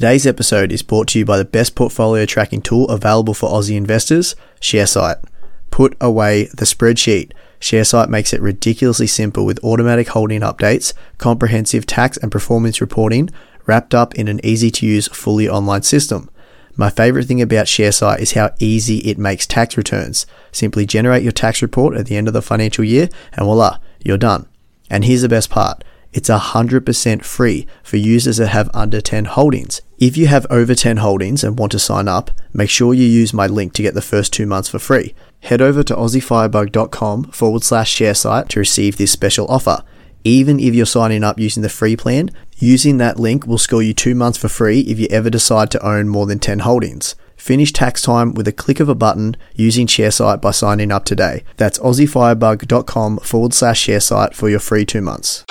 Today's episode is brought to you by the best portfolio tracking tool available for Aussie investors, Sharesight. Put away the spreadsheet. Sharesight makes it ridiculously simple with automatic holding updates, comprehensive tax and performance reporting, wrapped up in an easy to use, fully online system. My favorite thing about Sharesight is how easy it makes tax returns. Simply generate your tax report at the end of the financial year and voila, you're done. And here's the best part. It's 100% free for users that have under 10 holdings. If you have over 10 holdings and want to sign up, make sure you use my link to get the first two months for free. Head over to aussiefirebug.com forward slash Sharesight to receive this special offer. Even if you're signing up using the free plan, using that link will score you two months for free if you ever decide to own more than 10 holdings. Finish tax time with a click of a button using Sharesight by signing up today. That's aussiefirebug.com forward slash Sharesight for your free two months.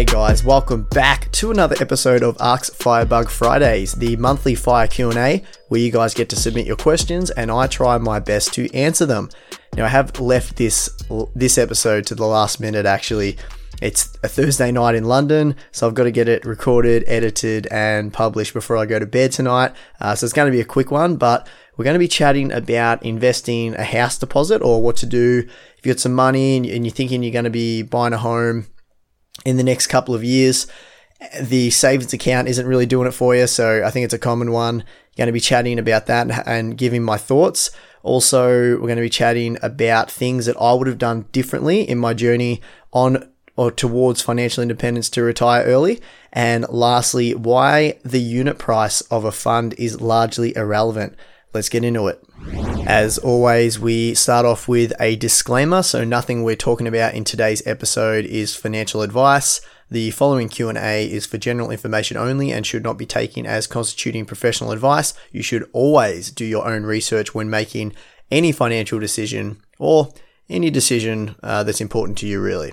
Hey guys, welcome back to another episode of Ask Firebug Fridays, the monthly fire Q&A where you guys get to submit your questions and I try my best to answer them. Now I have left this this episode to the last minute actually. It's a Thursday night in London, so I've got to get it recorded, edited, and published before I go to bed tonight. Uh, so it's going to be a quick one, but we're going to be chatting about investing a house deposit or what to do if you've got some money and you're thinking you're going to be buying a home in the next couple of years. The savings account isn't really doing it for you, so I think it's a common one. Going to be chatting about that and giving my thoughts. Also, we're going to be chatting about things that I would have done differently in my journey on or towards financial independence to retire early. And lastly, why the unit price of a fund is largely irrelevant. Let's get into it. As always, we start off with a disclaimer, so nothing we're talking about in today's episode is financial advice. The following Q&A is for general information only and should not be taken as constituting professional advice. You should always do your own research when making any financial decision or any decision uh, that's important to you really.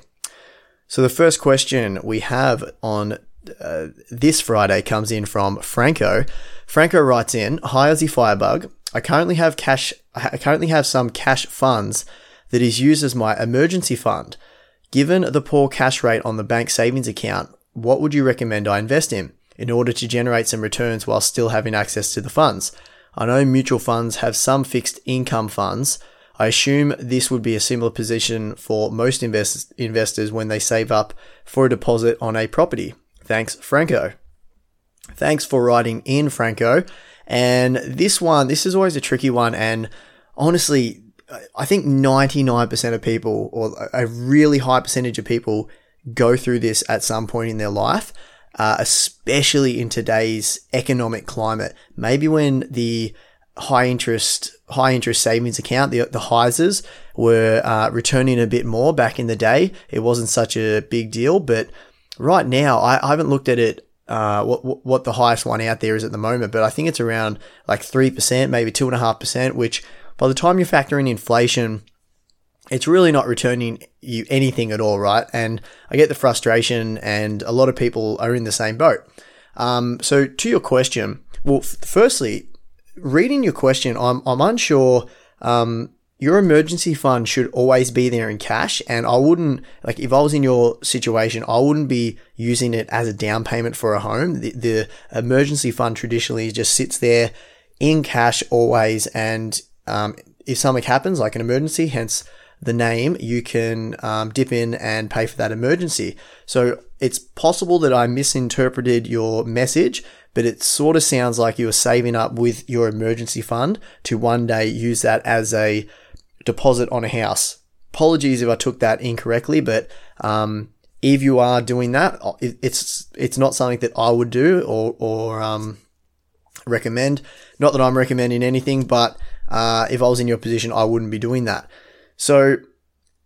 So the first question we have on uh, this Friday comes in from Franco. Franco writes in, "Hi Aussie Firebug. I currently have cash. I currently have some cash funds that is used as my emergency fund. Given the poor cash rate on the bank savings account, what would you recommend I invest in in order to generate some returns while still having access to the funds? I know mutual funds have some fixed income funds." I assume this would be a similar position for most invest- investors when they save up for a deposit on a property. Thanks, Franco. Thanks for writing in, Franco. And this one, this is always a tricky one. And honestly, I think 99% of people, or a really high percentage of people, go through this at some point in their life, uh, especially in today's economic climate. Maybe when the high interest high interest savings account, the the HISAs, were uh, returning a bit more back in the day. It wasn't such a big deal, but right now I, I haven't looked at it uh, what what the highest one out there is at the moment, but I think it's around like three percent, maybe two and a half percent. Which by the time you factor in inflation, it's really not returning you anything at all, right? And I get the frustration, and a lot of people are in the same boat. Um, so to your question, well, f- firstly, reading your question, I'm I'm unsure. Um, your emergency fund should always be there in cash. And I wouldn't, like, if I was in your situation, I wouldn't be using it as a down payment for a home. The, the emergency fund traditionally just sits there in cash always. And um, if something happens, like an emergency, hence the name, you can um, dip in and pay for that emergency. So it's possible that I misinterpreted your message, but it sort of sounds like you were saving up with your emergency fund to one day use that as a deposit on a house. Apologies if I took that incorrectly, but um, if you are doing that, it's it's not something that I would do or or um, recommend. Not that I'm recommending anything, but uh, if I was in your position, I wouldn't be doing that. So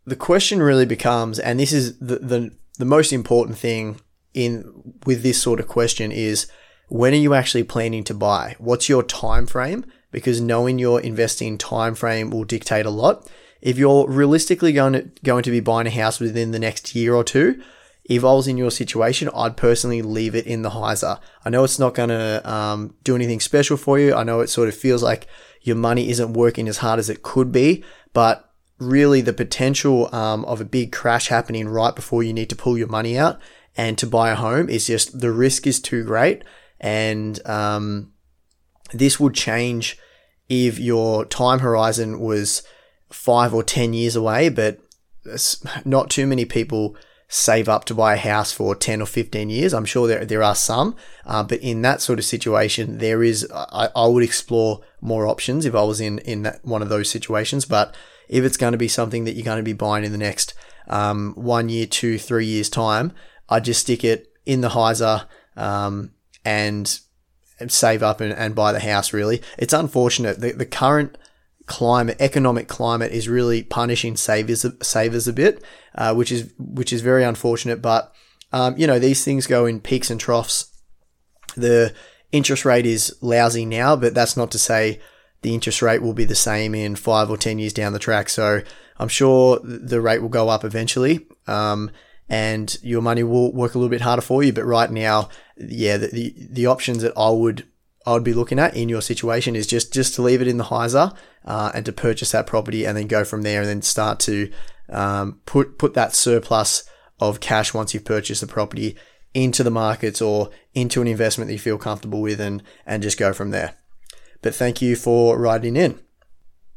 the question really becomes, and this is the the, the most important thing in with this sort of question is when are you actually planning to buy? What's your time frame? Because knowing your investing time frame will dictate a lot. If you're realistically going to, going to be buying a house within the next year or two, if I was in your situation, I'd personally leave it in the HISA. I know it's not going to um, do anything special for you. I know it sort of feels like your money isn't working as hard as it could be, but really the potential um, of a big crash happening right before you need to pull your money out and to buy a home is just the risk is too great. And um, this would change if your time horizon was five or 10 years away, but not too many people save up to buy a house for 10 or 15 years. I'm sure there, there are some, uh, but in that sort of situation, there is, I, I would explore more options if I was in, in that, one of those situations. But if it's going to be something that you're going to be buying in the next um, one year, two, three years time, I'd just stick it in the HISA um, and, and save up and, and buy the house. Really, it's unfortunate the, the current climate, economic climate, is really punishing savers savers a bit, uh, which is which is very unfortunate. But um, you know these things go in peaks and troughs. The interest rate is lousy now, but that's not to say the interest rate will be the same in five or ten years down the track. So I'm sure the rate will go up eventually. Um, and your money will work a little bit harder for you. But right now, yeah, the, the, the options that I would I would be looking at in your situation is just just to leave it in the HISA uh, and to purchase that property and then go from there and then start to um, put put that surplus of cash once you've purchased the property into the markets or into an investment that you feel comfortable with and and just go from there. But thank you for writing in.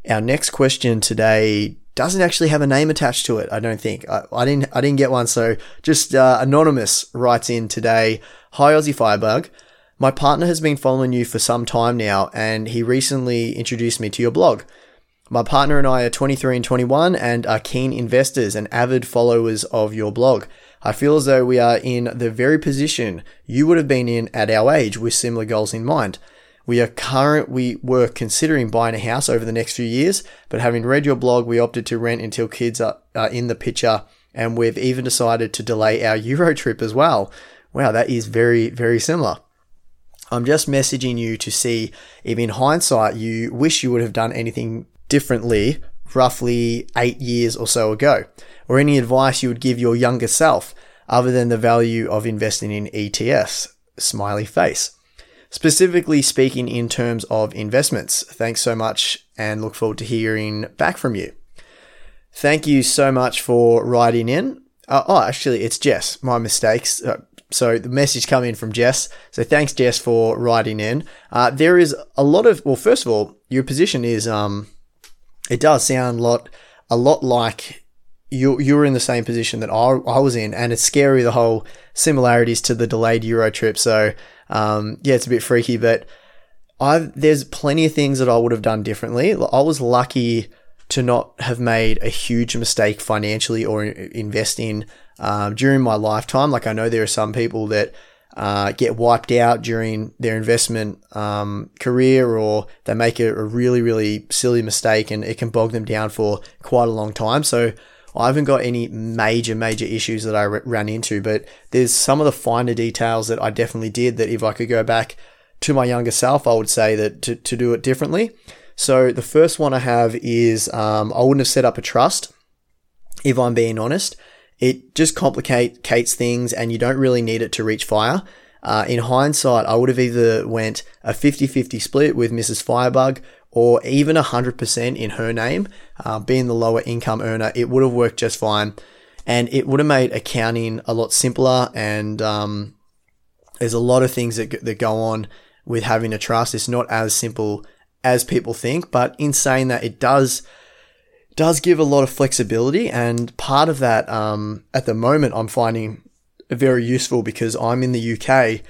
Our next question today doesn't actually have a name attached to it. I don't think I, I didn't. I didn't get one. So just uh, anonymous writes in today. Hi Aussie Firebug. My partner has been following you for some time now, and he recently introduced me to your blog. My partner and I are 23 and 21 and are keen investors and avid followers of your blog. I feel as though we are in the very position you would have been in at our age with similar goals in mind. We are current, we were considering buying a house over the next few years, but having read your blog, we opted to rent until kids are, are in the picture, and we've even decided to delay our Euro trip as well. Wow, that is very, very similar. I'm just messaging you to see if in hindsight you wish you would have done anything differently roughly eight years or so ago, or any advice you would give your younger self other than the value of investing in ETFs. Smiley face. Specifically speaking in terms of investments. Thanks so much and look forward to hearing back from you. Thank you so much for writing in. Uh, oh, actually, it's Jess. My mistakes. Uh, so the message coming in from Jess. So thanks, Jess, for writing in. Uh, there is a lot of well, first of all, your position is um, it does sound a lot a lot like you you're in the same position that I, I was in, and it's scary the whole similarities to the delayed Euro trip. So um, yeah, it's a bit freaky, but I there's plenty of things that I would have done differently. I was lucky to not have made a huge mistake financially or investing um, during my lifetime. Like I know there are some people that uh, get wiped out during their investment um, career or they make a, a, really, really silly mistake and it can bog them down for quite a long time. So I haven't got any major, major issues that I r- ran into, but there's some of the finer details that I definitely did that if I could go back to my younger self, I would say that to, to do it differently. So the first one I have is um, I wouldn't have set up a trust, if I'm being honest it just complicates Kate's things and you don't really need it to reach fire. Uh, in hindsight, I would have either went a 50-50 split with Mrs. Firebug or even 100% in her name. Uh, being the lower income earner, it would have worked just fine. And it would have made accounting a lot simpler. And um, there's a lot of things that, that go on with having a trust. It's not as simple as people think. But in saying that, it does – does give a lot of flexibility. And part of that, um, at the moment, I'm finding very useful because I'm in the UK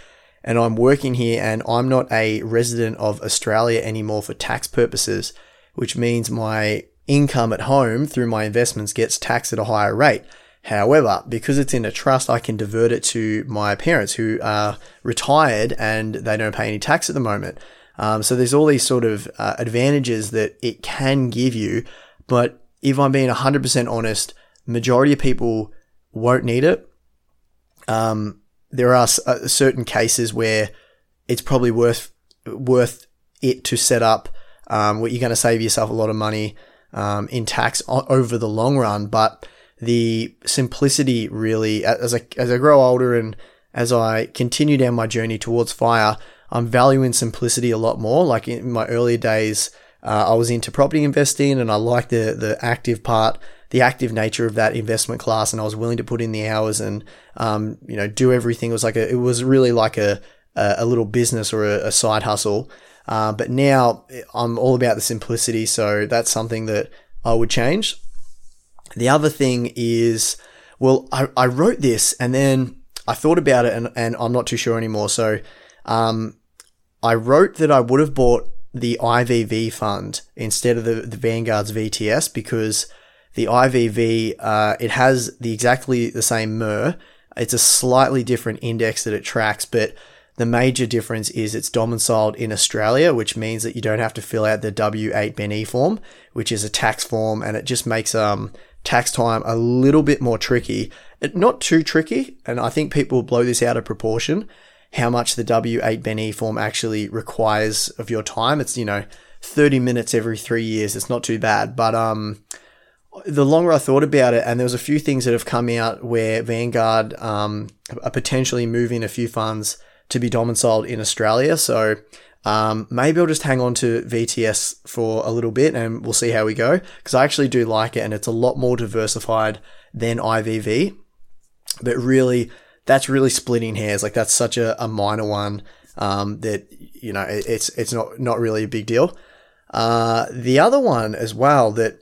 and I'm working here and I'm not a resident of Australia anymore for tax purposes, which means my income at home through my investments gets taxed at a higher rate. However, because it's in a trust, I can divert it to my parents who are retired and they don't pay any tax at the moment. Um, so there's all these sort of uh, advantages that it can give you but if I'm being 100% honest, majority of people won't need it. Um, there are uh, certain cases where it's probably worth worth it to set up um, where you're going to save yourself a lot of money um, in tax over the long run. But the simplicity really, as I as I grow older and as I continue down my journey towards fire, I'm valuing simplicity a lot more. Like in my earlier days, uh, I was into property investing and I liked the the active part, the active nature of that investment class, and I was willing to put in the hours and um, you know do everything. It was like a, it was really like a a, little business or a, a side hustle. Uh, but now I'm all about the simplicity, so that's something that I would change. The other thing is, well, I, I wrote this and then I thought about it and, and I'm not too sure anymore. So um, I wrote that I would have bought the IVV fund instead of the, the Vanguard's VTS because the IVV, uh, it has the exactly the same MER. It's a slightly different index that it tracks, but the major difference is it's domiciled in Australia, which means that you don't have to fill out the W8BEN E form, which is a tax form, and it just makes um, tax time a little bit more tricky. It, not too tricky, and I think people blow this out of proportion. How much the W8BEN form actually requires of your time? It's you know 30 minutes every three years. It's not too bad, but um, the longer I thought about it, and there was a few things that have come out where Vanguard um, are potentially moving a few funds to be domiciled in Australia. So um, maybe I'll just hang on to VTS for a little bit and we'll see how we go because I actually do like it and it's a lot more diversified than IVV. But really, that's really splitting hairs. Like that's such a, a minor one um, that you know it, it's it's not not really a big deal. Uh, the other one as well that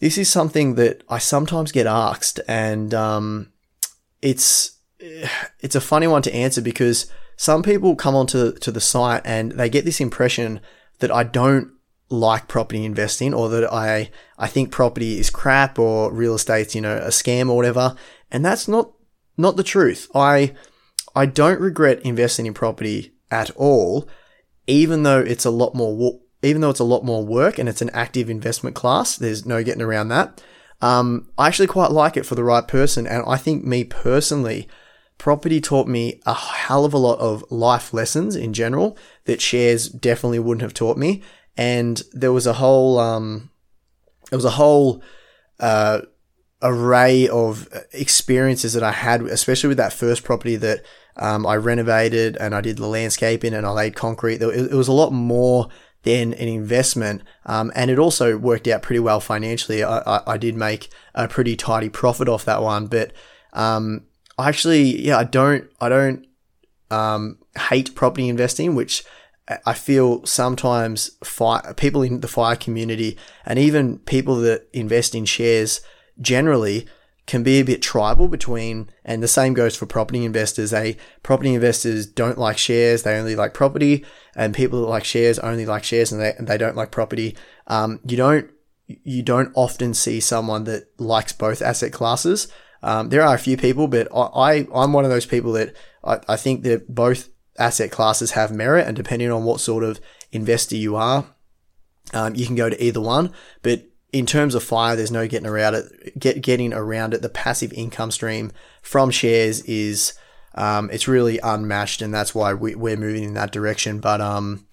this is something that I sometimes get asked and um, it's it's a funny one to answer because some people come onto to the site and they get this impression that I don't like property investing or that I I think property is crap or real estate's you know a scam or whatever and that's not not the truth. I I don't regret investing in property at all even though it's a lot more even though it's a lot more work and it's an active investment class there's no getting around that. Um, I actually quite like it for the right person and I think me personally property taught me a hell of a lot of life lessons in general that shares definitely wouldn't have taught me. And there was a whole, um, there was a whole, uh, array of experiences that I had, especially with that first property that um, I renovated and I did the landscaping and I laid concrete. It, was a lot more than an investment, um, and it also worked out pretty well financially. I, I, I, did make a pretty tidy profit off that one, but um, I actually, yeah, I don't, I don't um, hate property investing, which I feel sometimes fire, people in the fire community and even people that invest in shares generally can be a bit tribal between, and the same goes for property investors. They property investors don't like shares; they only like property, and people that like shares only like shares, and they and they don't like property. Um, you don't you don't often see someone that likes both asset classes. Um, there are a few people, but I, I am one of those people that I, I think that both asset classes have merit, and depending on what sort of investor you are, um, you can go to either one. But in terms of fire, there's no getting around it. Get, getting around it. The passive income stream from shares is um, it's really unmatched, and that's why we, we're moving in that direction. But um,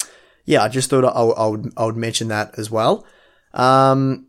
yeah, I just thought I, I, would I would mention that as well. Um,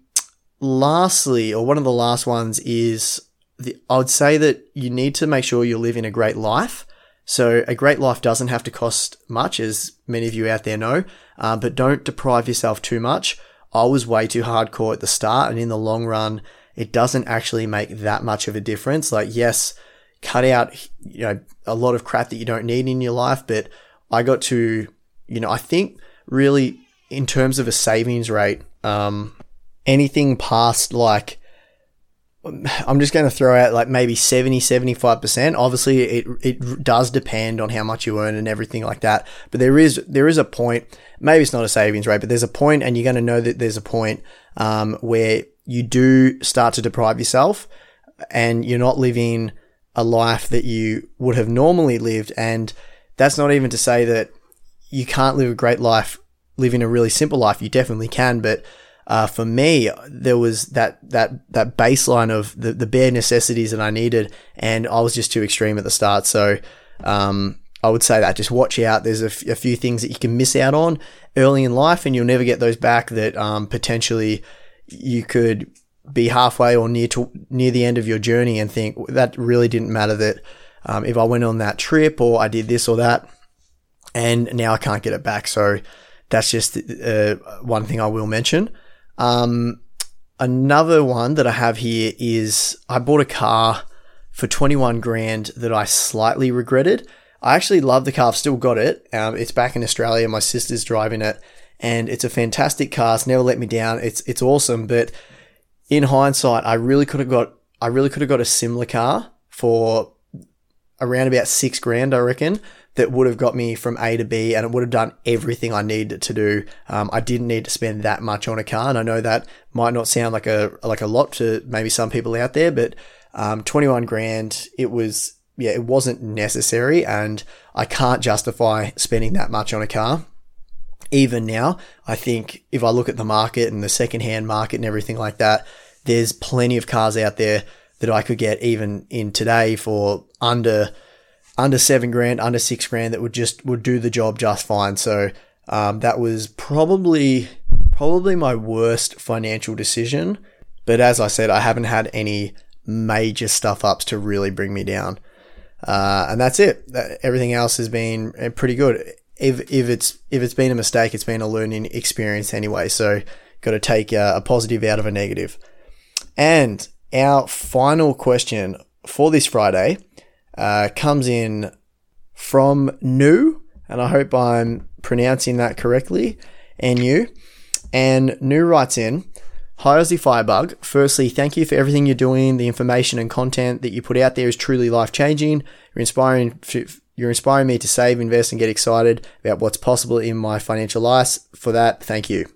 lastly, or one of the last ones is the, I would say that you need to make sure you're living a great life. So a great life doesn't have to cost much, as many of you out there know, uh, but don't deprive yourself too much. I was way too hardcore at the start, and in the long run, it doesn't actually make that much of a difference. Like, yes, cut out, you know, a lot of crap that you don't need in your life, but I got to, you know, I think really in terms of a savings rate, um, anything past like I'm just going to throw out like maybe 70, 75%. Obviously it, it does depend on how much you earn and everything like that. But there is, there is a point, maybe it's not a savings rate, but there's a point and you're going to know that there's a point, um, where you do start to deprive yourself and you're not living a life that you would have normally lived. And that's not even to say that you can't live a great life living a really simple life. You definitely can, but uh, for me, there was that that that baseline of the, the bare necessities that I needed, and I was just too extreme at the start. So um, I would say that just watch out. There's a, f- a few things that you can miss out on early in life, and you'll never get those back. That um, potentially you could be halfway or near to near the end of your journey and think that really didn't matter. That um, if I went on that trip or I did this or that, and now I can't get it back. So that's just uh, one thing I will mention. Um, another one that I have here is I bought a car for 21 grand that I slightly regretted. I actually love the car. I've still got it. Um, it's back in Australia. My sister's driving it and it's a fantastic car. It's never let me down. It's, it's awesome. But in hindsight, I really could have got, I really could have got a similar car for around about six grand, I reckon that would have got me from A to B and it would have done everything I needed to do. Um, I didn't need to spend that much on a car. And I know that might not sound like a, like a lot to maybe some people out there, but, um, 21 grand, it was, yeah, it wasn't necessary. And I can't justify spending that much on a car. Even now, I think if I look at the market and the secondhand market and everything like that, there's plenty of cars out there that I could get even in today for under under seven grand, under six grand that would just would do the job just fine. So um, that was probably probably my worst financial decision. But as I said, I haven't had any major stuff ups to really bring me down. Uh, and that's it. Everything else has been uh, pretty good. If, if it's if it's been a mistake, it's been a learning experience anyway. So got to take a, a positive out of a negative. And our final question for this Friday uh, comes in from Nu, and I hope I'm pronouncing that correctly. And. And Nu writes in, Hi Aussie Firebug. Firstly, thank you for everything you're doing. The information and content that you put out there is truly life changing. You're inspiring. You're inspiring me to save, invest, and get excited about what's possible in my financial life. For that, thank you.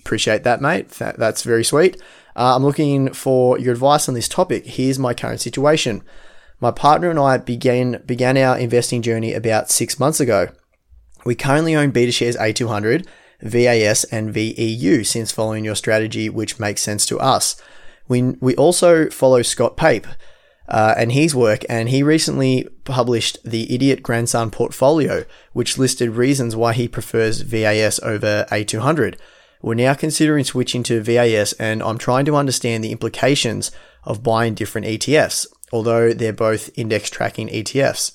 Appreciate that, mate. That's very sweet. Uh, I'm looking for your advice on this topic. Here's my current situation. My partner and I began began our investing journey about six months ago. We currently own BetaShares A200, VAS, and VEU since following your strategy, which makes sense to us. We, we also follow Scott Pape uh, and his work, and he recently published the Idiot Grandson Portfolio, which listed reasons why he prefers VAS over A200. We're now considering switching to VAS, and I'm trying to understand the implications of buying different ETFs although they're both index tracking ETFs.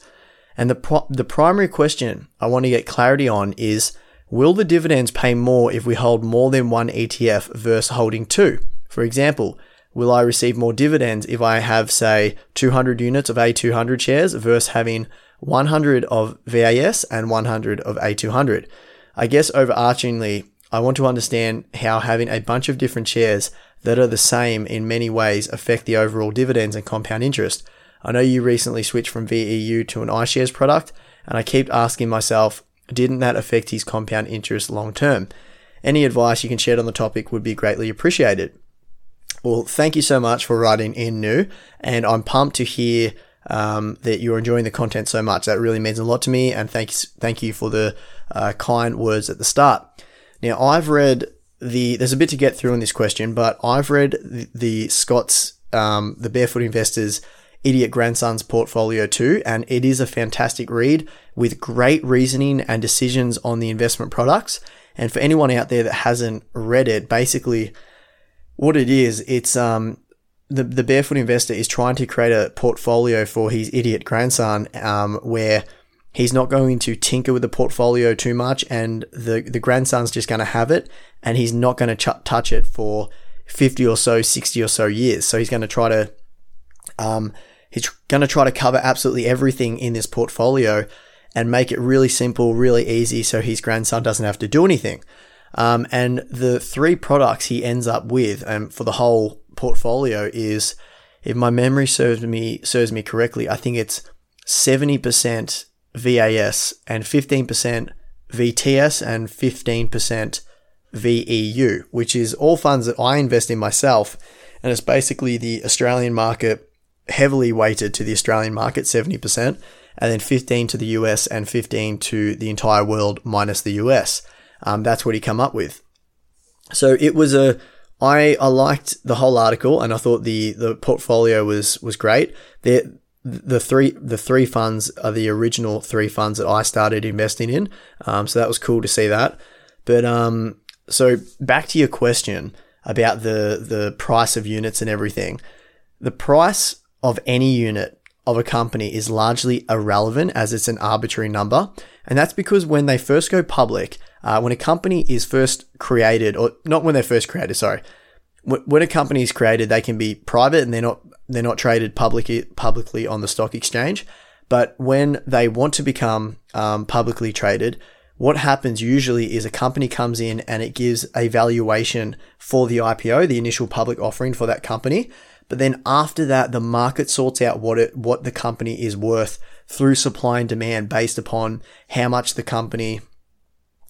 And the, pro- the primary question I want to get clarity on is will the dividends pay more if we hold more than one ETF versus holding two? For example, will I receive more dividends if I have, say, 200 units of A200 shares versus having 100 of VAS and 100 of A200? I guess overarchingly, I want to understand how having a bunch of different shares that are the same in many ways affect the overall dividends and compound interest. I know you recently switched from VEU to an iShares product, and I keep asking myself, didn't that affect his compound interest long term? Any advice you can share on the topic would be greatly appreciated. Well, thank you so much for writing in new, and I'm pumped to hear um, that you're enjoying the content so much. That really means a lot to me, and thanks, thank you for the uh, kind words at the start. Now, I've read the there's a bit to get through in this question, but I've read the, the Scott's um, the Barefoot Investors Idiot Grandsons portfolio too, and it is a fantastic read with great reasoning and decisions on the investment products. And for anyone out there that hasn't read it, basically what it is, it's um the the Barefoot Investor is trying to create a portfolio for his idiot grandson, um, where He's not going to tinker with the portfolio too much, and the, the grandson's just going to have it, and he's not going to ch- touch it for 50 or so, 60 or so years. So he's going to try to, um, he's going to try to cover absolutely everything in this portfolio and make it really simple, really easy, so his grandson doesn't have to do anything. Um, and the three products he ends up with, um, for the whole portfolio is, if my memory serves me serves me correctly, I think it's seventy percent VAS and 15% VTS and 15% VEU, which is all funds that I invest in myself. And it's basically the Australian market heavily weighted to the Australian market, 70%, and then 15 to the US and 15 to the entire world minus the US. Um, that's what he come up with. So it was a, I, I liked the whole article and I thought the, the portfolio was, was great. There, the three the three funds are the original three funds that I started investing in. Um, so that was cool to see that. But um, so back to your question about the the price of units and everything. The price of any unit of a company is largely irrelevant as it's an arbitrary number, and that's because when they first go public, Uh, when a company is first created, or not when they're first created, sorry, when a company is created, they can be private and they're not they're not traded publicly publicly on the stock exchange. But when they want to become um, publicly traded, what happens usually is a company comes in and it gives a valuation for the IPO, the initial public offering for that company. But then after that, the market sorts out what it, what the company is worth through supply and demand based upon how much the company,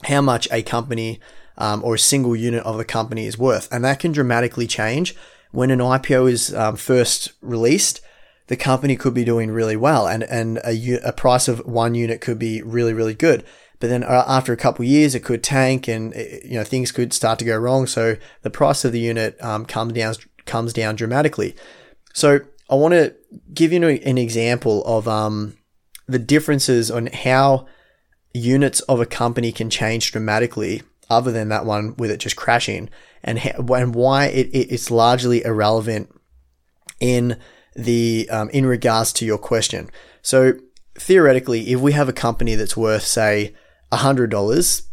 how much a company um, or a single unit of the company is worth. And that can dramatically change when an IPO is um, first released the company could be doing really well and, and a, a price of one unit could be really, really good. But then uh, after a couple years, it could tank and, uh, you know, things could start to go wrong. So the price of the unit um, comes down, comes down dramatically. So I want to give you an example of um, the differences on how units of a company can change dramatically other than that one with it just crashing and, how, and why it, it, it's largely irrelevant in the um, in regards to your question. So theoretically, if we have a company that's worth say hundred dollars,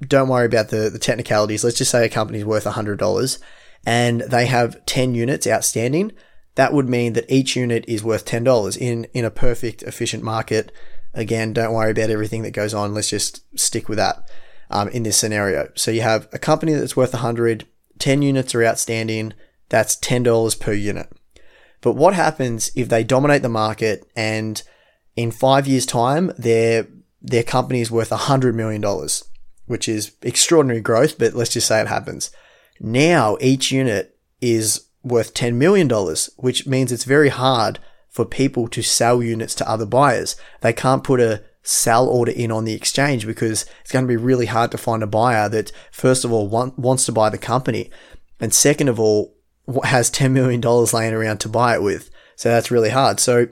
don't worry about the the technicalities. Let's just say a company's worth hundred dollars, and they have ten units outstanding. That would mean that each unit is worth ten dollars in in a perfect efficient market. Again, don't worry about everything that goes on. Let's just stick with that um, in this scenario. So you have a company that's worth 100, 10 units are outstanding. That's $10 per unit. But what happens if they dominate the market and in five years' time, their their company is worth $100 million, which is extraordinary growth, but let's just say it happens. Now each unit is worth $10 million, which means it's very hard for people to sell units to other buyers. They can't put a sell order in on the exchange because it's going to be really hard to find a buyer that, first of all, want, wants to buy the company. And second of all, has $10 million laying around to buy it with. So that's really hard. So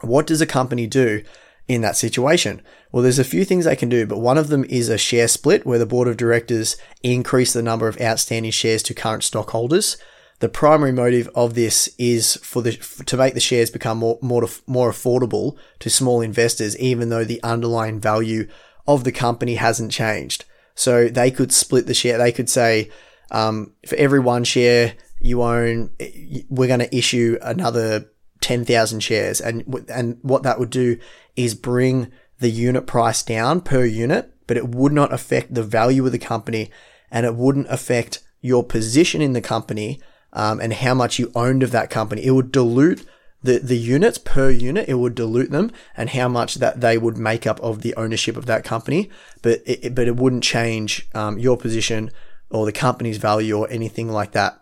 what does a company do in that situation? Well, there's a few things they can do, but one of them is a share split where the board of directors increase the number of outstanding shares to current stockholders. The primary motive of this is for the to make the shares become more more more affordable to small investors, even though the underlying value of the company hasn't changed. So they could split the share. They could say, um, for every one share, you own, we're going to issue another 10,000 shares. And, and what that would do is bring the unit price down per unit, but it would not affect the value of the company and it wouldn't affect your position in the company um, and how much you owned of that company. It would dilute the, the units per unit, it would dilute them and how much that they would make up of the ownership of that company, but it, but it wouldn't change um, your position or the company's value or anything like that.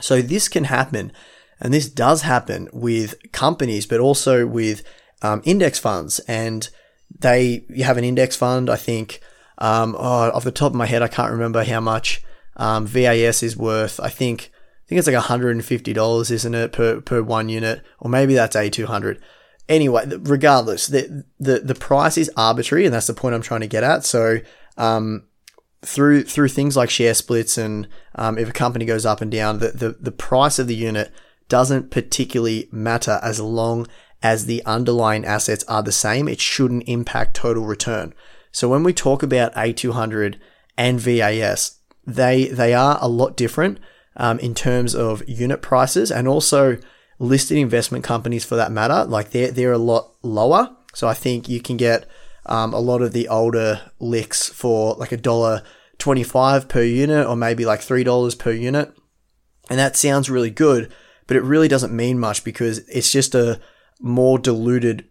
So this can happen, and this does happen with companies, but also with um, index funds. And they, you have an index fund, I think, um, oh, off the top of my head, I can't remember how much um, VAS is worth. I think, think it's like $150, isn't it, per, per one unit? Or maybe that's A200. Anyway, regardless, the, the, the price is arbitrary, and that's the point I'm trying to get at. So, um, through through things like share splits and um, if a company goes up and down, the, the, the price of the unit doesn't particularly matter as long as the underlying assets are the same. It shouldn't impact total return. So when we talk about A200 and VAS, they they are a lot different um, in terms of unit prices and also listed investment companies for that matter. Like they're they're a lot lower. So I think you can get um, a lot of the older LICs for like a dollar 25 per unit or maybe like $3 per unit. And that sounds really good, but it really doesn't mean much because it's just a more diluted,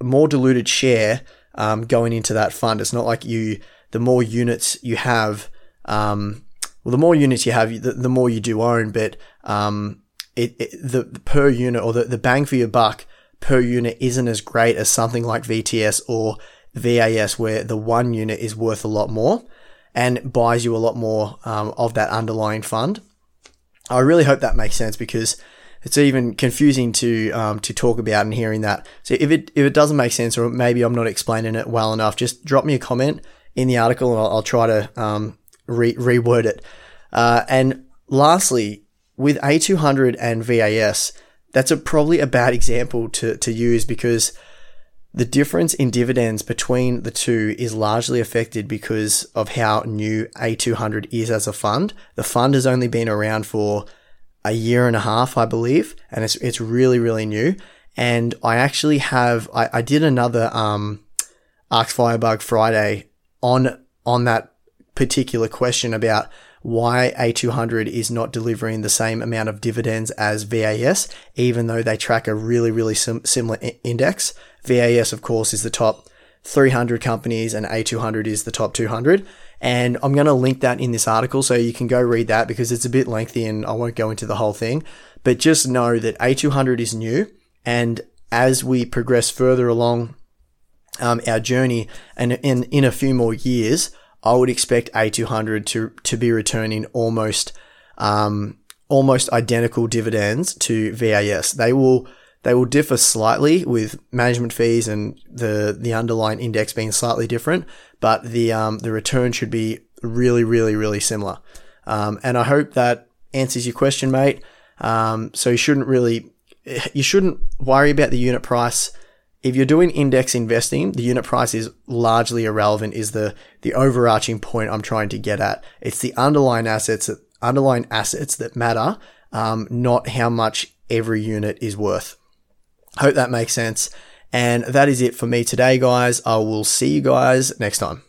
more diluted share um, going into that fund. It's not like you, the more units you have, um, well, the more units you have, the, the more you do own, but um, it, it, the, per unit or the, the bang for your buck per unit isn't as great as something like VTS or VAS where the one unit is worth a lot more and buys you a lot more um, of that underlying fund. I really hope that makes sense because it's even confusing to um, to talk about and hearing that. So if it if it doesn't make sense or maybe I'm not explaining it well enough, just drop me a comment in the article and I'll, I'll try to um, re- reword it. Uh, and lastly, with A200 and VAS, that's a, probably a bad example to, to use because The difference in dividends between the two is largely affected because of how new A200 is as a fund. The fund has only been around for a year and a half, I believe, and it's it's really really new. And I actually have I, I did another um, Ask Firebug Friday on on that particular question about why A200 is not delivering the same amount of dividends as VAS, even though they track a really, really sim- similar I- index. VAS, of course, is the top 300 companies and A200 is the top 200. And I'm going to link that in this article so you can go read that because it's a bit lengthy and I won't go into the whole thing. But just know that A200 is new. And as we progress further along um, our journey and in, in a few more years, I would expect A200 to, to be returning almost, um, almost identical dividends to VAS. They will, they will differ slightly with management fees and the, the underlying index being slightly different, but the, um, the return should be really, really, really similar. Um, and I hope that answers your question, mate. Um, so you shouldn't really, you shouldn't worry about the unit price if you're doing index investing, the unit price is largely irrelevant is the, the overarching point I'm trying to get at. It's the underlying assets that, underlying assets that matter, um, not how much every unit is worth. Hope that makes sense. And that is it for me today, guys. I will see you guys next time.